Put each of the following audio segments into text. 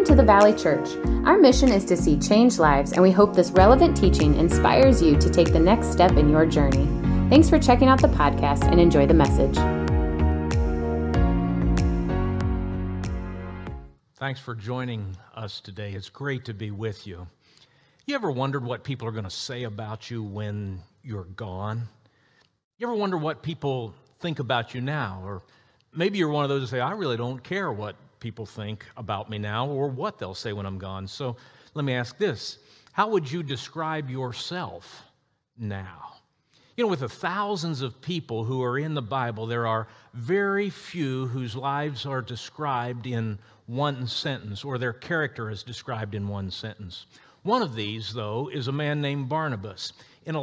Welcome to the Valley Church. Our mission is to see change lives, and we hope this relevant teaching inspires you to take the next step in your journey. Thanks for checking out the podcast and enjoy the message. Thanks for joining us today. It's great to be with you. You ever wondered what people are going to say about you when you're gone? You ever wonder what people think about you now? Or maybe you're one of those who say, I really don't care what people think about me now or what they'll say when I'm gone. So let me ask this How would you describe yourself now? You know, with the thousands of people who are in the Bible, there are very few whose lives are described in one sentence or their character is described in one sentence. One of these, though, is a man named Barnabas. In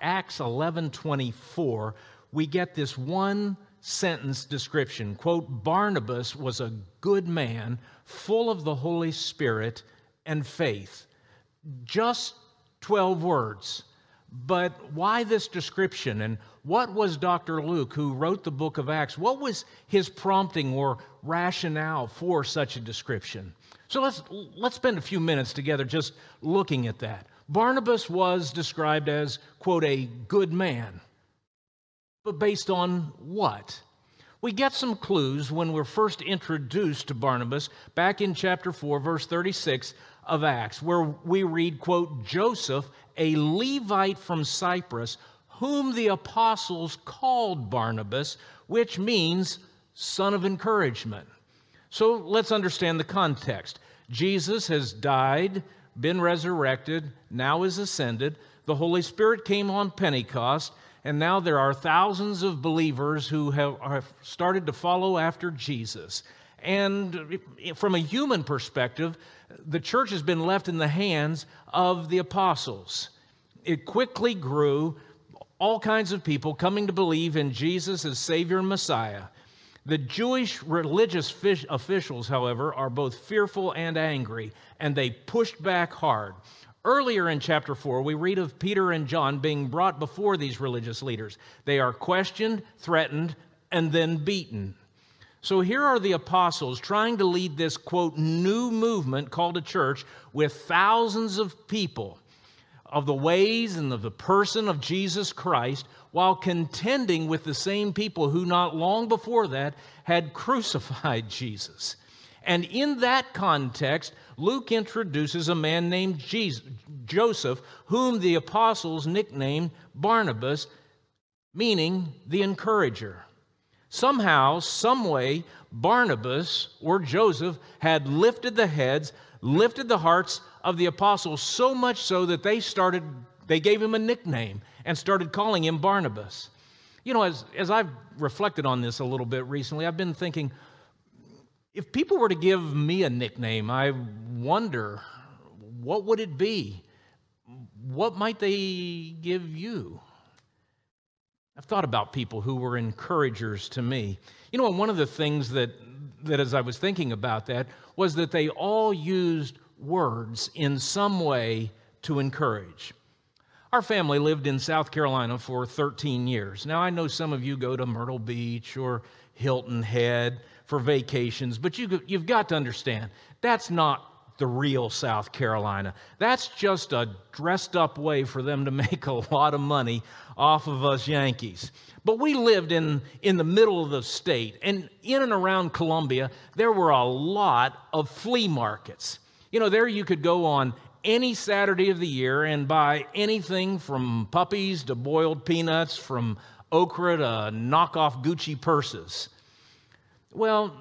Acts 11:24, we get this one sentence description. Quote, Barnabas was a good man, full of the Holy Spirit and faith. Just 12 words. But why this description? And what was Dr. Luke, who wrote the book of Acts, what was his prompting or rationale for such a description? So let's, let's spend a few minutes together just looking at that. Barnabas was described as, quote, a good man. But based on what? We get some clues when we're first introduced to Barnabas back in chapter 4, verse 36 of Acts, where we read, quote, Joseph, a Levite from Cyprus, whom the apostles called Barnabas, which means son of encouragement. So let's understand the context. Jesus has died, been resurrected, now is ascended. The Holy Spirit came on Pentecost and now there are thousands of believers who have, have started to follow after Jesus. And from a human perspective, the church has been left in the hands of the apostles. It quickly grew, all kinds of people coming to believe in Jesus as Savior and Messiah. The Jewish religious officials, however, are both fearful and angry, and they pushed back hard. Earlier in chapter 4, we read of Peter and John being brought before these religious leaders. They are questioned, threatened, and then beaten. So here are the apostles trying to lead this, quote, new movement called a church with thousands of people of the ways and of the person of Jesus Christ while contending with the same people who not long before that had crucified Jesus. And in that context, Luke introduces a man named Jesus, Joseph, whom the apostles nicknamed Barnabas, meaning the encourager. Somehow, someway, Barnabas or Joseph had lifted the heads, lifted the hearts of the apostles so much so that they started, they gave him a nickname and started calling him Barnabas. You know, as, as I've reflected on this a little bit recently, I've been thinking, if people were to give me a nickname, I wonder what would it be? What might they give you? I've thought about people who were encouragers to me. You know, one of the things that, that as I was thinking about that was that they all used words in some way to encourage. Our family lived in South Carolina for 13 years. Now, I know some of you go to Myrtle Beach or Hilton Head for vacations, but you, you've got to understand that's not the real South Carolina. That's just a dressed up way for them to make a lot of money off of us Yankees. But we lived in, in the middle of the state, and in and around Columbia, there were a lot of flea markets. You know, there you could go on any Saturday of the year and buy anything from puppies to boiled peanuts, from okra to knockoff Gucci purses. Well,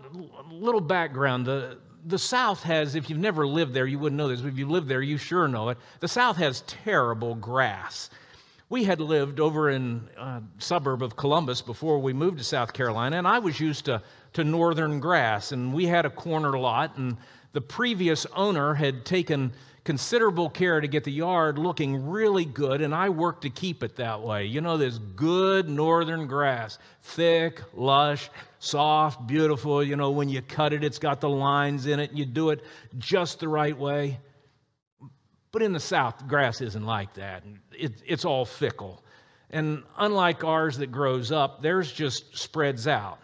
a little background. The, the South has, if you've never lived there, you wouldn't know this. but If you live there, you sure know it. The South has terrible grass. We had lived over in a suburb of Columbus before we moved to South Carolina, and I was used to, to northern grass. And we had a corner lot, and the previous owner had taken considerable care to get the yard looking really good, and I work to keep it that way. You know, this good northern grass, thick, lush, soft, beautiful. You know, when you cut it, it's got the lines in it, and you do it just the right way. But in the South, grass isn't like that. It, it's all fickle. And unlike ours that grows up, theirs just spreads out.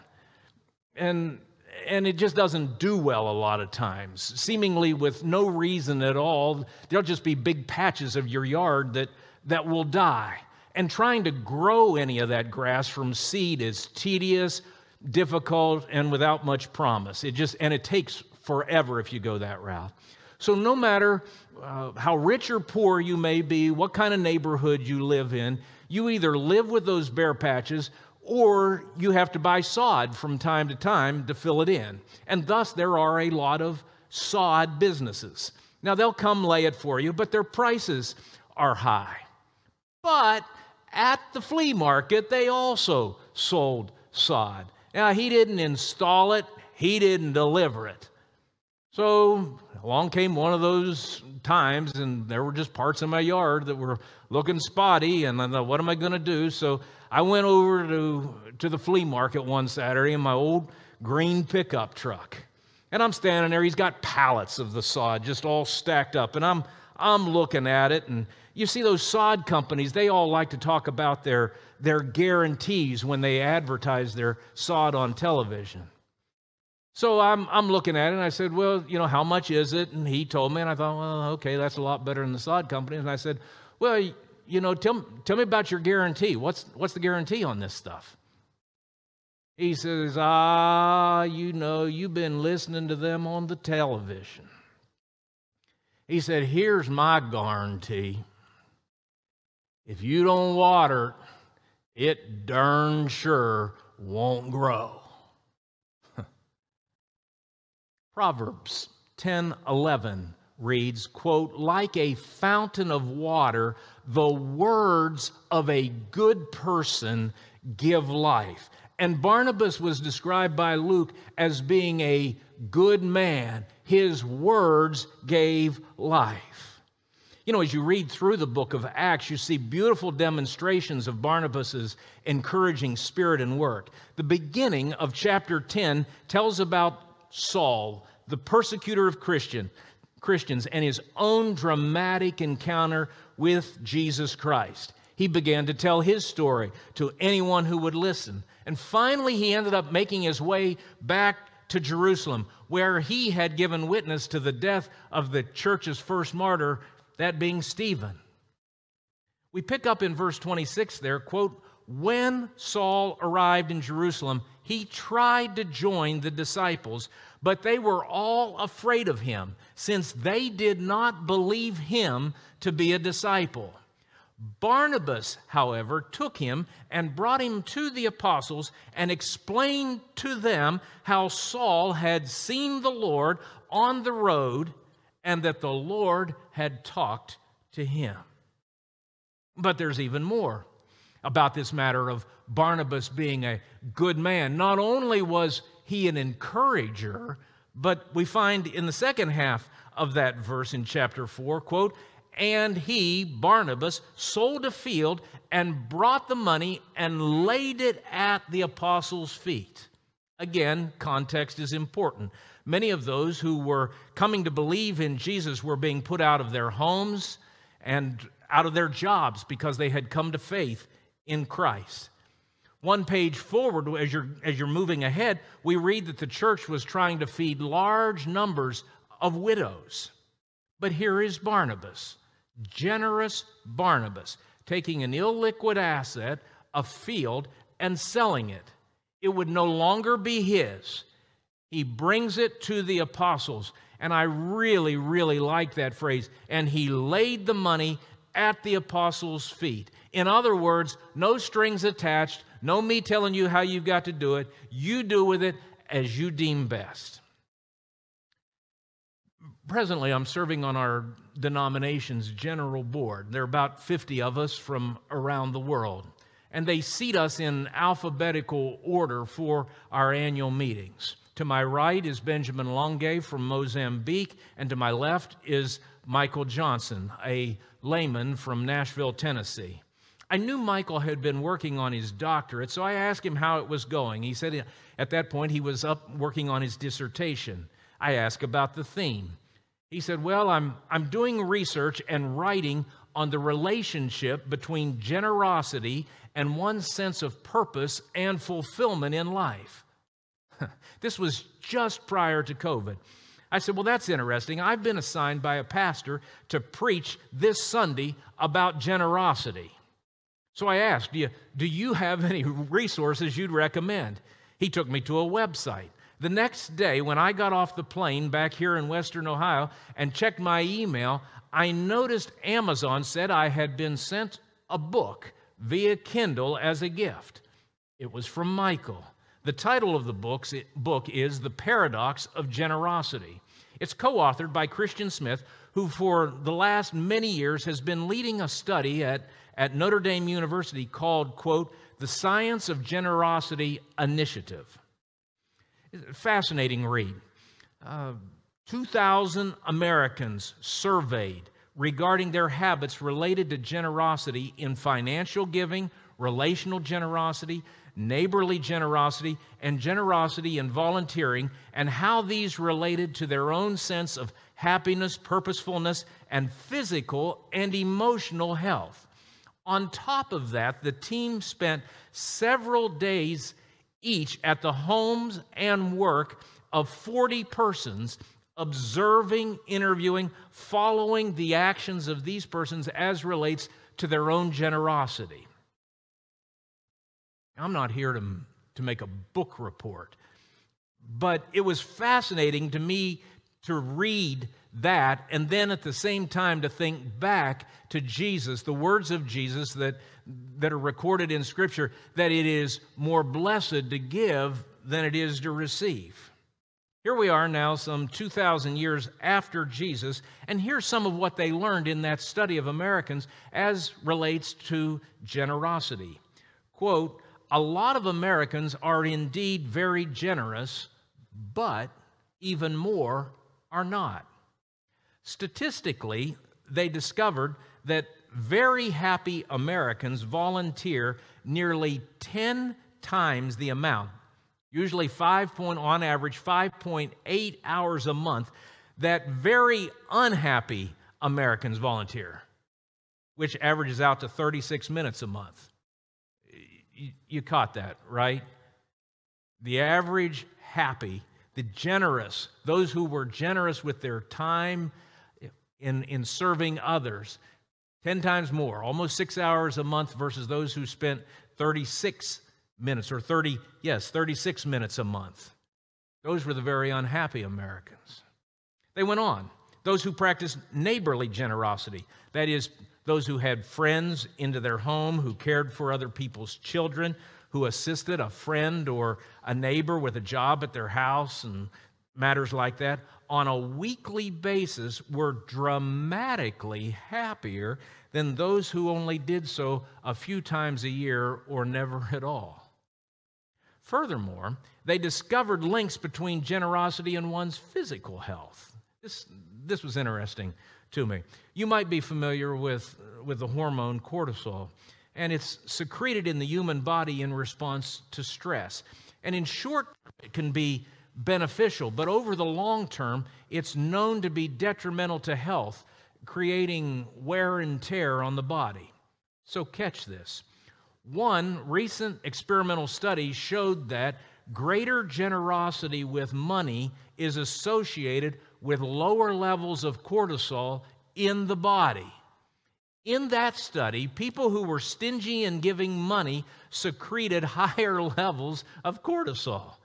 And and it just doesn't do well a lot of times, seemingly with no reason at all. There'll just be big patches of your yard that, that will die. And trying to grow any of that grass from seed is tedious, difficult, and without much promise. It just, and it takes forever if you go that route. So, no matter uh, how rich or poor you may be, what kind of neighborhood you live in, you either live with those bare patches or you have to buy sod from time to time to fill it in. And thus, there are a lot of sod businesses. Now, they'll come lay it for you, but their prices are high. But at the flea market, they also sold sod. Now, he didn't install it, he didn't deliver it. So along came one of those times, and there were just parts of my yard that were looking spotty, and I thought, what am I going to do? So I went over to, to the flea market one Saturday in my old green pickup truck. And I'm standing there, he's got pallets of the sod just all stacked up, and I'm, I'm looking at it, and you see those sod companies, they all like to talk about their, their guarantees when they advertise their sod on television. So I'm, I'm looking at it and I said, Well, you know, how much is it? And he told me, and I thought, Well, okay, that's a lot better than the sod company. And I said, Well, you know, tell, tell me about your guarantee. What's, what's the guarantee on this stuff? He says, Ah, you know, you've been listening to them on the television. He said, Here's my guarantee. If you don't water, it darn sure won't grow. Proverbs 10 11 reads, quote, like a fountain of water, the words of a good person give life. And Barnabas was described by Luke as being a good man. His words gave life. You know, as you read through the book of Acts, you see beautiful demonstrations of Barnabas's encouraging spirit and work. The beginning of chapter 10 tells about Saul, the persecutor of Christian, Christians, and his own dramatic encounter with Jesus Christ. He began to tell his story to anyone who would listen. And finally, he ended up making his way back to Jerusalem, where he had given witness to the death of the church's first martyr, that being Stephen. We pick up in verse 26 there, quote, when Saul arrived in Jerusalem, he tried to join the disciples, but they were all afraid of him, since they did not believe him to be a disciple. Barnabas, however, took him and brought him to the apostles and explained to them how Saul had seen the Lord on the road and that the Lord had talked to him. But there's even more about this matter of Barnabas being a good man. Not only was he an encourager, but we find in the second half of that verse in chapter 4, quote, and he, Barnabas, sold a field and brought the money and laid it at the apostles' feet. Again, context is important. Many of those who were coming to believe in Jesus were being put out of their homes and out of their jobs because they had come to faith in Christ. One page forward, as you're, as you're moving ahead, we read that the church was trying to feed large numbers of widows. But here is Barnabas, generous Barnabas, taking an illiquid asset, a field, and selling it. It would no longer be his. He brings it to the apostles. And I really, really like that phrase. And he laid the money at the apostles' feet. In other words, no strings attached, no me telling you how you've got to do it. You do with it as you deem best. Presently, I'm serving on our denomination's general board. There are about 50 of us from around the world, and they seat us in alphabetical order for our annual meetings. To my right is Benjamin Longue from Mozambique, and to my left is Michael Johnson, a layman from Nashville, Tennessee. I knew Michael had been working on his doctorate, so I asked him how it was going. He said at that point he was up working on his dissertation. I asked about the theme. He said, Well, I'm, I'm doing research and writing on the relationship between generosity and one's sense of purpose and fulfillment in life. this was just prior to COVID. I said, Well, that's interesting. I've been assigned by a pastor to preach this Sunday about generosity. So I asked, Do you, do you have any resources you'd recommend? He took me to a website. The next day, when I got off the plane back here in Western Ohio and checked my email, I noticed Amazon said I had been sent a book via Kindle as a gift. It was from Michael. The title of the book's, book is The Paradox of Generosity. It's co authored by Christian Smith, who for the last many years has been leading a study at, at Notre Dame University called, quote, The Science of Generosity Initiative. Fascinating read. Uh, 2,000 Americans surveyed regarding their habits related to generosity in financial giving, relational generosity, neighborly generosity, and generosity in volunteering, and how these related to their own sense of happiness, purposefulness, and physical and emotional health. On top of that, the team spent several days each at the homes and work of 40 persons, observing, interviewing, following the actions of these persons as relates to their own generosity. I'm not here to, to make a book report, but it was fascinating to me to read that and then at the same time to think back to Jesus, the words of Jesus that, that are recorded in Scripture, that it is more blessed to give than it is to receive. Here we are now, some 2,000 years after Jesus, and here's some of what they learned in that study of Americans as relates to generosity. Quote, a lot of Americans are indeed very generous, but even more are not. Statistically, they discovered that very happy Americans volunteer nearly 10 times the amount, usually 5 point, on average 5.8 hours a month, that very unhappy Americans volunteer, which averages out to 36 minutes a month you, caught that, right? The average happy, the generous, those who were generous with their time in, in serving others, 10 times more, almost six hours a month versus those who spent 36 minutes or 30, yes, 36 minutes a month. Those were the very unhappy Americans. They went on. Those who practiced neighborly generosity, that is, those who had friends into their home, who cared for other people's children, who assisted a friend or a neighbor with a job at their house and matters like that, on a weekly basis were dramatically happier than those who only did so a few times a year or never at all. Furthermore, they discovered links between generosity and one's physical health. This, this was interesting to me. You might be familiar with, with the hormone cortisol, and it's secreted in the human body in response to stress. And in short, it can be beneficial, but over the long term, it's known to be detrimental to health, creating wear and tear on the body. So, catch this. One recent experimental study showed that greater generosity with money is associated with lower levels of cortisol in the body. In that study, people who were stingy in giving money secreted higher levels of cortisol.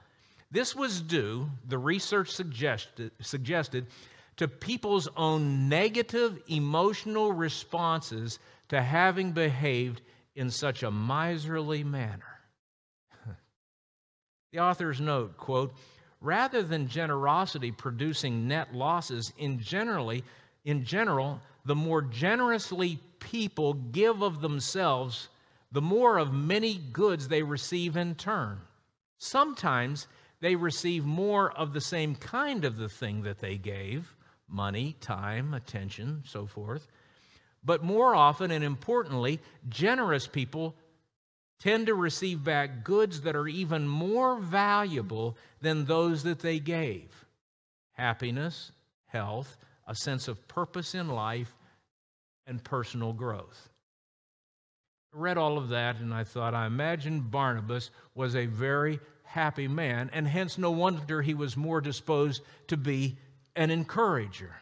This was due, the research suggested, suggested to people's own negative emotional responses to having behaved in such a miserly manner. the authors note, quote, rather than generosity producing net losses in generally in general the more generously people give of themselves the more of many goods they receive in turn. Sometimes they receive more of the same kind of the thing that they gave money time attention so forth. But more often and importantly generous people tend to receive back goods that are even more valuable than those that they gave happiness, health, a sense of purpose in life, and personal growth. I read all of that and I thought, I imagine Barnabas was a very happy man, and hence no wonder he was more disposed to be an encourager.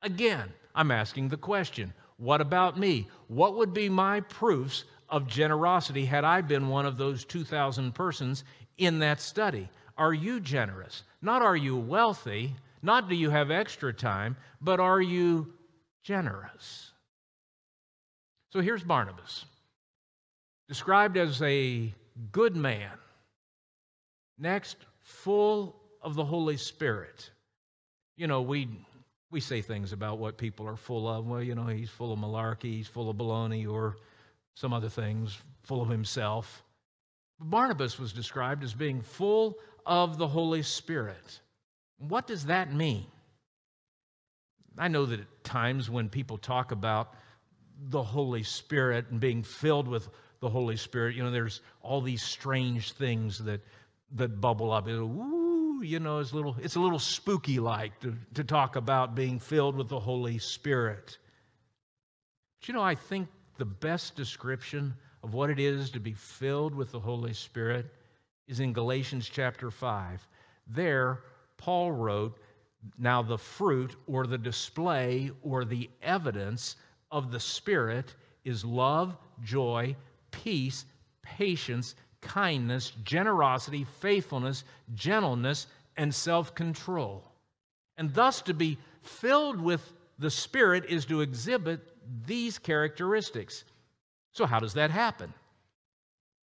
Again, I'm asking the question what about me? What would be my proofs of generosity had I been one of those 2,000 persons in that study? Are you generous? Not are you wealthy, not do you have extra time, but are you generous? So here's Barnabas, described as a good man. Next, full of the Holy Spirit. You know, we we say things about what people are full of. Well, you know, he's full of malarkey, he's full of baloney, or some other things, full of himself. Barnabas was described as being full of the Holy Spirit. What does that mean? I know that at times when people talk about the Holy Spirit and being filled with the Holy Spirit, you know, there's all these strange things that that bubble up. Ooh, you know, it's a little it's a little spooky like to, to talk about being filled with the Holy Spirit. But you know, I think the best description of what it is to be filled with the Holy Spirit is in Galatians chapter 5. There, Paul wrote, Now the fruit or the display or the evidence of the Spirit is love, joy, peace, patience, kindness, generosity, faithfulness, gentleness, and self control. And thus, to be filled with the Spirit is to exhibit these characteristics. So, how does that happen?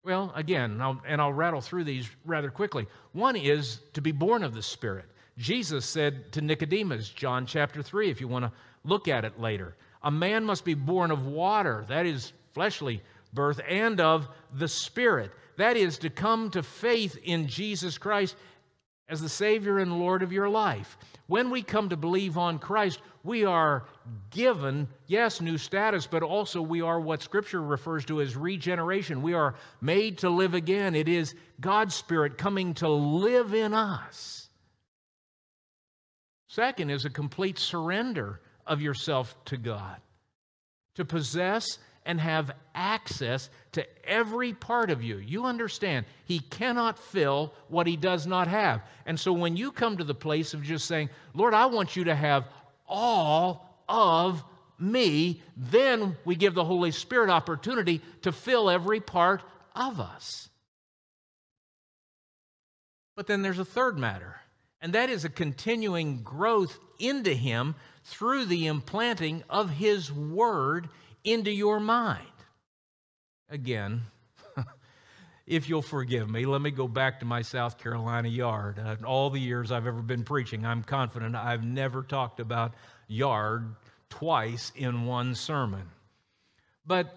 Well, again, and I'll, and I'll rattle through these rather quickly. One is to be born of the Spirit. Jesus said to Nicodemus, John chapter 3, if you want to look at it later, a man must be born of water, that is fleshly birth, and of the Spirit. That is to come to faith in Jesus Christ as the Savior and Lord of your life. When we come to believe on Christ, we are given, yes, new status, but also we are what Scripture refers to as regeneration. We are made to live again. It is God's Spirit coming to live in us. Second is a complete surrender of yourself to God, to possess and have access to every part of you. You understand, He cannot fill what He does not have. And so when you come to the place of just saying, Lord, I want you to have all of me, then we give the Holy Spirit opportunity to fill every part of us. But then there's a third matter, and that is a continuing growth into Him through the implanting of His Word into your mind. Again, if you'll forgive me, let me go back to my South Carolina yard. Uh, all the years I've ever been preaching, I'm confident I've never talked about yard twice in one sermon. But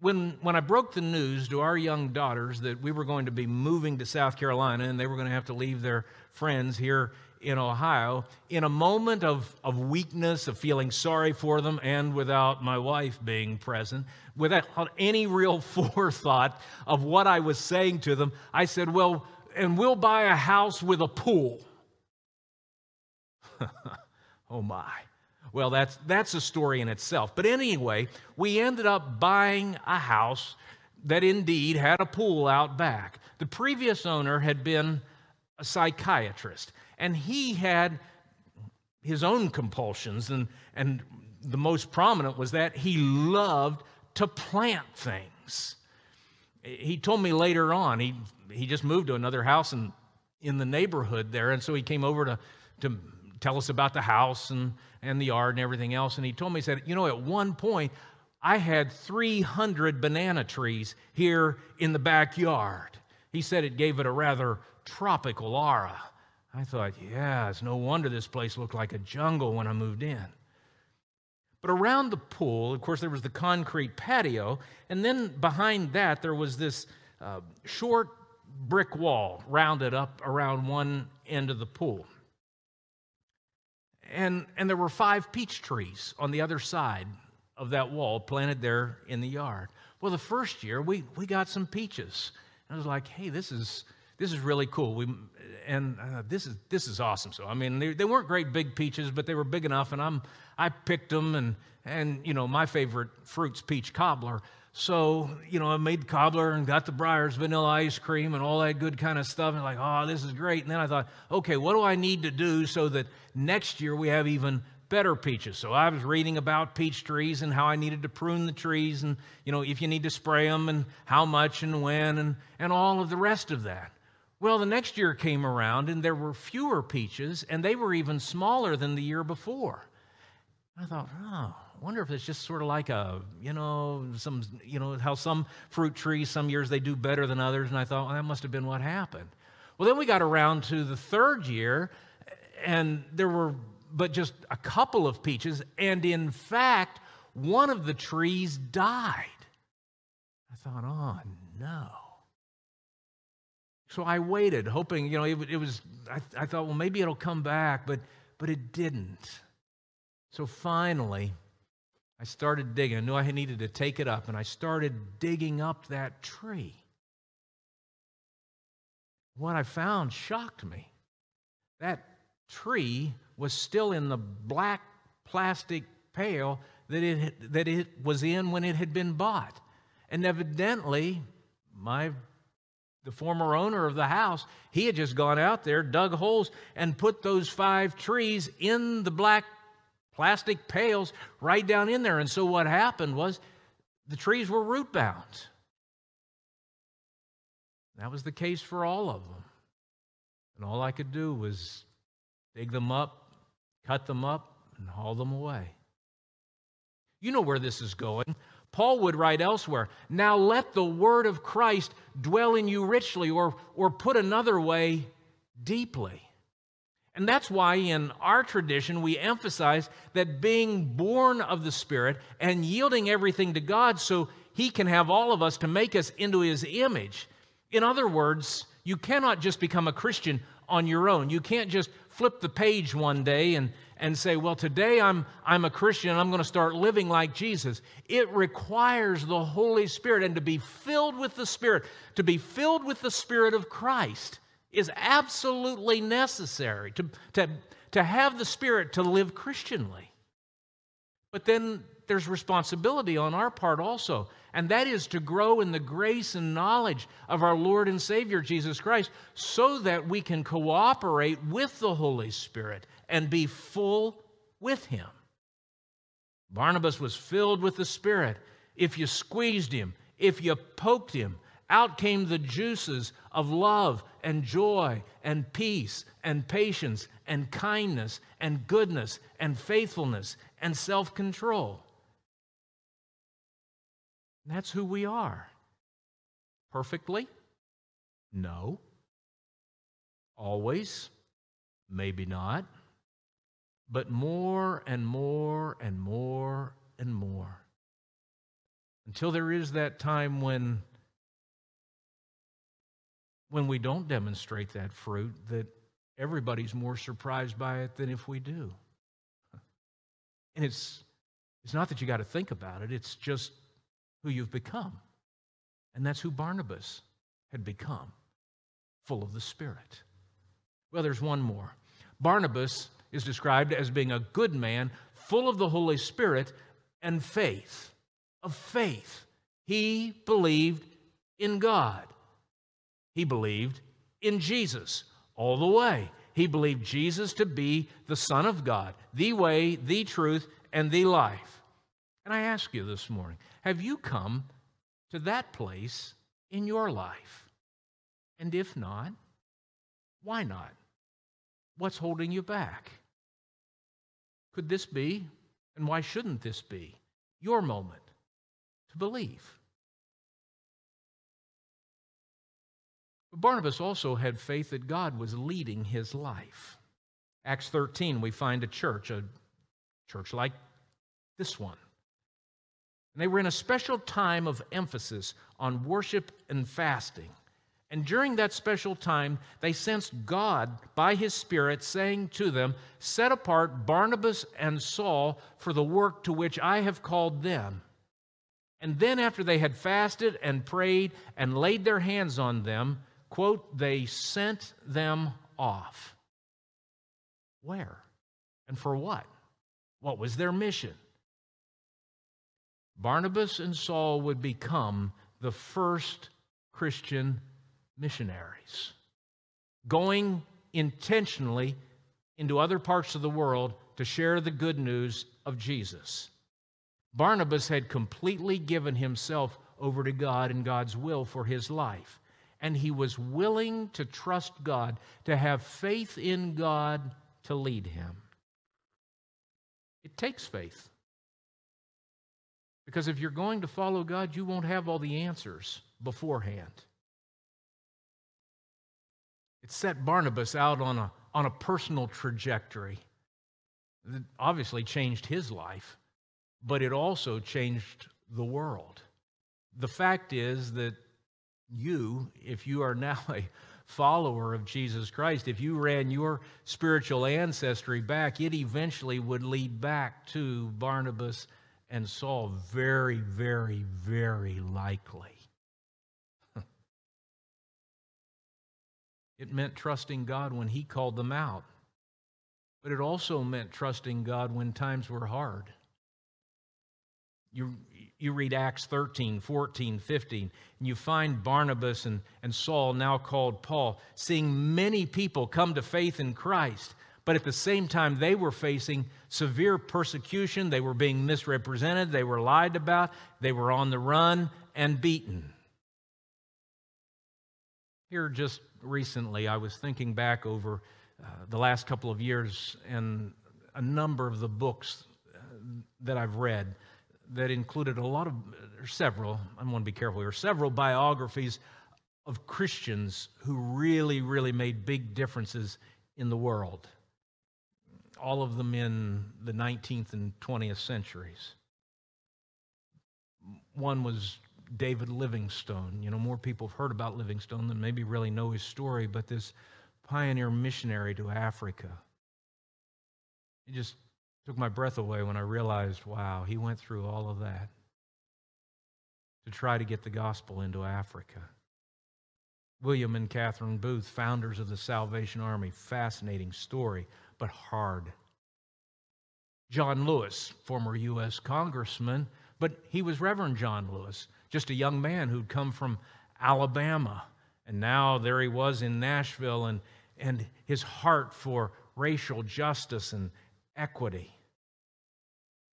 when, when I broke the news to our young daughters that we were going to be moving to South Carolina and they were going to have to leave their friends here in Ohio, in a moment of, of weakness, of feeling sorry for them, and without my wife being present, without any real forethought of what I was saying to them, I said, Well, and we'll buy a house with a pool. oh my. Well, that's, that's a story in itself. But anyway, we ended up buying a house that indeed had a pool out back. The previous owner had been a psychiatrist and he had his own compulsions, and, and the most prominent was that he loved to plant things. He told me later on, he, he just moved to another house in, in the neighborhood there, and so he came over to, to tell us about the house and, and the yard and everything else. And he told me, he said, You know, at one point, I had 300 banana trees here in the backyard. He said it gave it a rather tropical aura. I thought, yeah, it's no wonder this place looked like a jungle when I moved in. But around the pool, of course, there was the concrete patio, and then behind that, there was this uh, short brick wall rounded up around one end of the pool. And, and there were five peach trees on the other side of that wall planted there in the yard. Well, the first year, we, we got some peaches. And I was like, hey, this is, this is really cool. We, and uh, this is this is awesome. So I mean, they, they weren't great big peaches, but they were big enough, and I'm I picked them, and and you know my favorite fruit's peach cobbler. So, you know, I made cobbler and got the Breyers vanilla ice cream and all that good kind of stuff. And like, oh, this is great. And then I thought, okay, what do I need to do so that next year we have even better peaches? So I was reading about peach trees and how I needed to prune the trees and, you know, if you need to spray them and how much and when and, and all of the rest of that. Well, the next year came around and there were fewer peaches and they were even smaller than the year before. I thought, oh, I wonder if it's just sort of like a, you know, some, you know, how some fruit trees, some years they do better than others. And I thought, well, that must have been what happened. Well, then we got around to the third year, and there were but just a couple of peaches. And in fact, one of the trees died. I thought, oh, no. So I waited, hoping, you know, it, it was, I, I thought, well, maybe it'll come back, but, but it didn't. So finally, I started digging. I knew I needed to take it up, and I started digging up that tree. What I found shocked me. That tree was still in the black plastic pail that it, that it was in when it had been bought. And evidently, my the former owner of the house, he had just gone out there, dug holes, and put those five trees in the black plastic pails right down in there. And so what happened was the trees were root bound. That was the case for all of them. And all I could do was dig them up, cut them up, and haul them away. You know where this is going. Paul would write elsewhere, Now let the word of Christ dwell in you richly, or, or put another way, deeply. And that's why in our tradition we emphasize that being born of the Spirit and yielding everything to God so He can have all of us to make us into His image. In other words, you cannot just become a Christian on your own. You can't just flip the page one day and, and say, Well, today I'm, I'm a Christian and I'm going to start living like Jesus. It requires the Holy Spirit and to be filled with the Spirit, to be filled with the Spirit of Christ is absolutely necessary to, to, to have the Spirit to live Christianly. But then there's responsibility on our part also, and that is to grow in the grace and knowledge of our Lord and Savior Jesus Christ so that we can cooperate with the Holy Spirit and be full with Him. Barnabas was filled with the Spirit. If you squeezed him, if you poked him, out came the juices of love and joy and peace and patience and kindness and goodness and faithfulness and self control. That's who we are. Perfectly? No. Always? Maybe not. But more and more and more and more. Until there is that time when when we don't demonstrate that fruit that everybody's more surprised by it than if we do. And it's, it's not that you got to think about it, it's just who you've become. And that's who Barnabas had become, full of the Spirit. Well, there's one more. Barnabas is described as being a good man, full of the Holy Spirit and faith. Of faith. He believed in God. He believed in Jesus all the way. He believed Jesus to be the Son of God, the way, the truth, and the life. And I ask you this morning have you come to that place in your life? And if not, why not? What's holding you back? Could this be, and why shouldn't this be, your moment to believe? But Barnabas also had faith that God was leading his life. Acts 13, we find a church, a church like this one. And they were in a special time of emphasis on worship and fasting. And during that special time, they sensed God by His Spirit saying to them, Set apart Barnabas and Saul for the work to which I have called them. And then, after they had fasted and prayed and laid their hands on them, quote, they sent them off. Where? And for what? What was their mission? Barnabas and Saul would become the first Christian missionaries, going intentionally into other parts of the world to share the good news of Jesus. Barnabas had completely given himself over to God and God's will for his life. And he was willing to trust God, to have faith in God to lead him. It takes faith. Because if you're going to follow God, you won't have all the answers beforehand. It set Barnabas out on a, on a personal trajectory that obviously changed his life, but it also changed the world. The fact is that you, if you are now a follower of Jesus Christ, if you ran your spiritual ancestry back, it eventually would lead back to Barnabas and Saul. Very, very, very likely. It meant trusting God when He called them out, but it also meant trusting God when times were hard. You, you read Acts 13, 14, 15, and you find Barnabas and, and Saul, now called Paul, seeing many people come to faith in Christ. But at the same time, they were facing severe persecution. They were being misrepresented. They were lied about. They were on the run and beaten. Here, just recently, I was thinking back over uh, the last couple of years and a number of the books uh, that I've read that included a lot of, several, I want to be careful here, several biographies of Christians who really, really made big differences in the world. All of them in the 19th and 20th centuries. One was David Livingstone. You know, more people have heard about Livingstone than maybe really know his story, but this pioneer missionary to Africa. He just took my breath away when I realized, wow, he went through all of that to try to get the gospel into Africa. William and Catherine Booth, founders of the Salvation Army, fascinating story, but hard. John Lewis, former U.S. congressman, but he was Reverend John Lewis, just a young man who'd come from Alabama. And now there he was in Nashville, and, and his heart for racial justice and equity.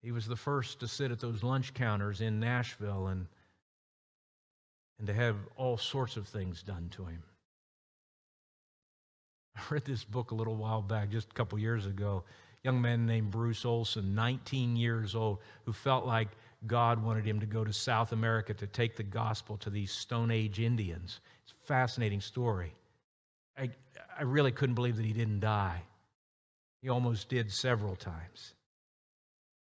He was the first to sit at those lunch counters in Nashville and, and to have all sorts of things done to him. I read this book a little while back, just a couple years ago. Young man named Bruce Olson, 19 years old, who felt like God wanted him to go to South America to take the gospel to these Stone Age Indians. It's a fascinating story. I, I really couldn't believe that he didn't die. He almost did several times.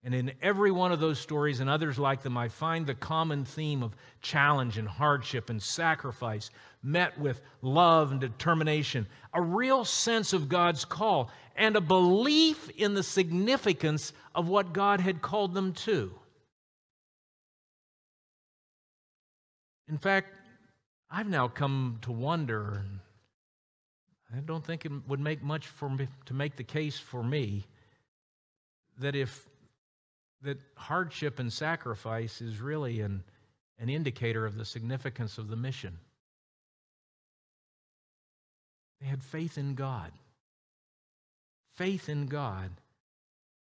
And in every one of those stories and others like them, I find the common theme of challenge and hardship and sacrifice met with love and determination, a real sense of God's call, and a belief in the significance of what God had called them to. In fact, I've now come to wonder, and I don't think it would make much for me to make the case for me that if that hardship and sacrifice is really an, an indicator of the significance of the mission. They had faith in God. Faith in God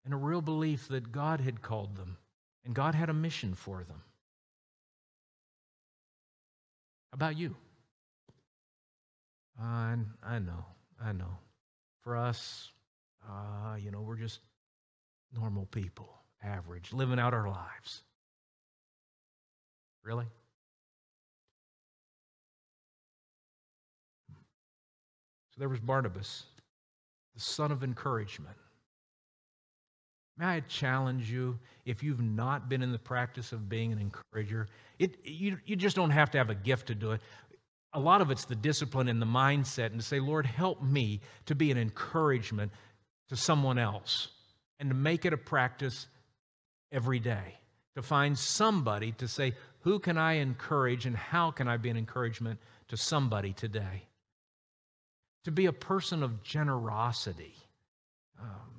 and a real belief that God had called them and God had a mission for them. How about you? I, I know, I know. For us, uh, you know, we're just normal people, average, living out our lives. Really? So there was Barnabas, the son of encouragement. May I challenge you, if you've not been in the practice of being an encourager, it, you, you just don't have to have a gift to do it a lot of it's the discipline and the mindset, and to say, Lord, help me to be an encouragement to someone else, and to make it a practice every day. To find somebody to say, Who can I encourage, and how can I be an encouragement to somebody today? To be a person of generosity. Um,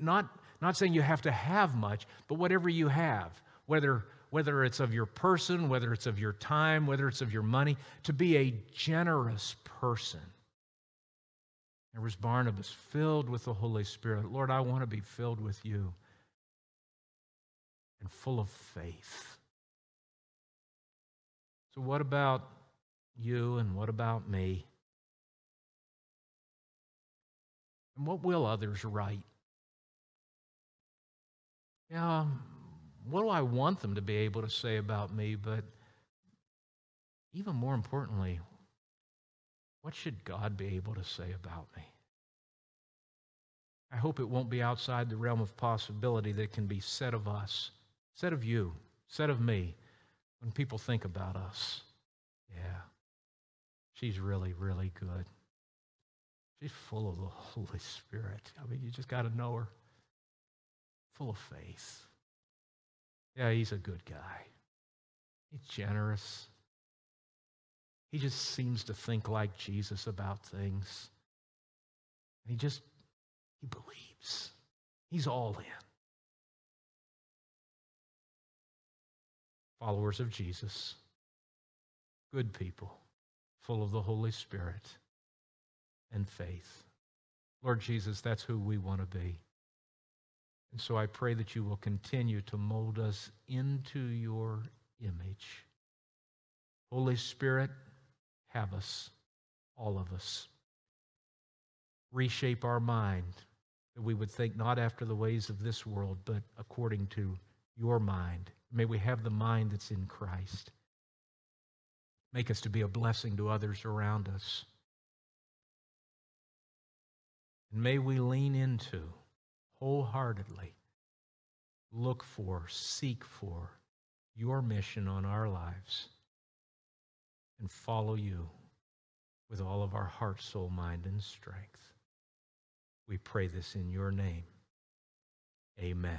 not, not saying you have to have much, but whatever you have, whether, whether it's of your person, whether it's of your time, whether it's of your money, to be a generous person. There was Barnabas filled with the Holy Spirit. Lord, I want to be filled with you and full of faith. So, what about you and what about me? And what will others write? Yeah, um, what do I want them to be able to say about me? But even more importantly, what should God be able to say about me? I hope it won't be outside the realm of possibility that can be said of us, said of you, said of me when people think about us. Yeah, she's really, really good. She's full of the Holy Spirit. I mean, you just got to know her. Full of faith. Yeah, he's a good guy. He's generous. He just seems to think like Jesus about things. And he just, he believes. He's all in. Followers of Jesus, good people, full of the Holy Spirit and faith. Lord Jesus, that's who we want to be. And so I pray that you will continue to mold us into your image. Holy Spirit, have us, all of us. Reshape our mind that we would think not after the ways of this world, but according to your mind. May we have the mind that's in Christ. Make us to be a blessing to others around us. And may we lean into wholeheartedly, look for, seek for your mission on our lives and follow you with all of our heart, soul, mind, and strength. We pray this in your name. Amen.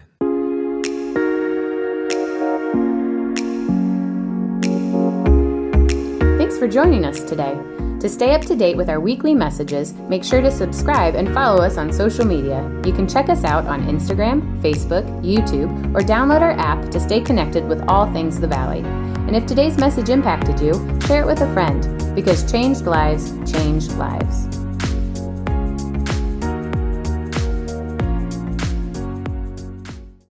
Thanks for joining us today. To stay up to date with our weekly messages, make sure to subscribe and follow us on social media. You can check us out on Instagram, Facebook, YouTube, or download our app to stay connected with all things the Valley. And if today's message impacted you, share it with a friend because changed lives change lives.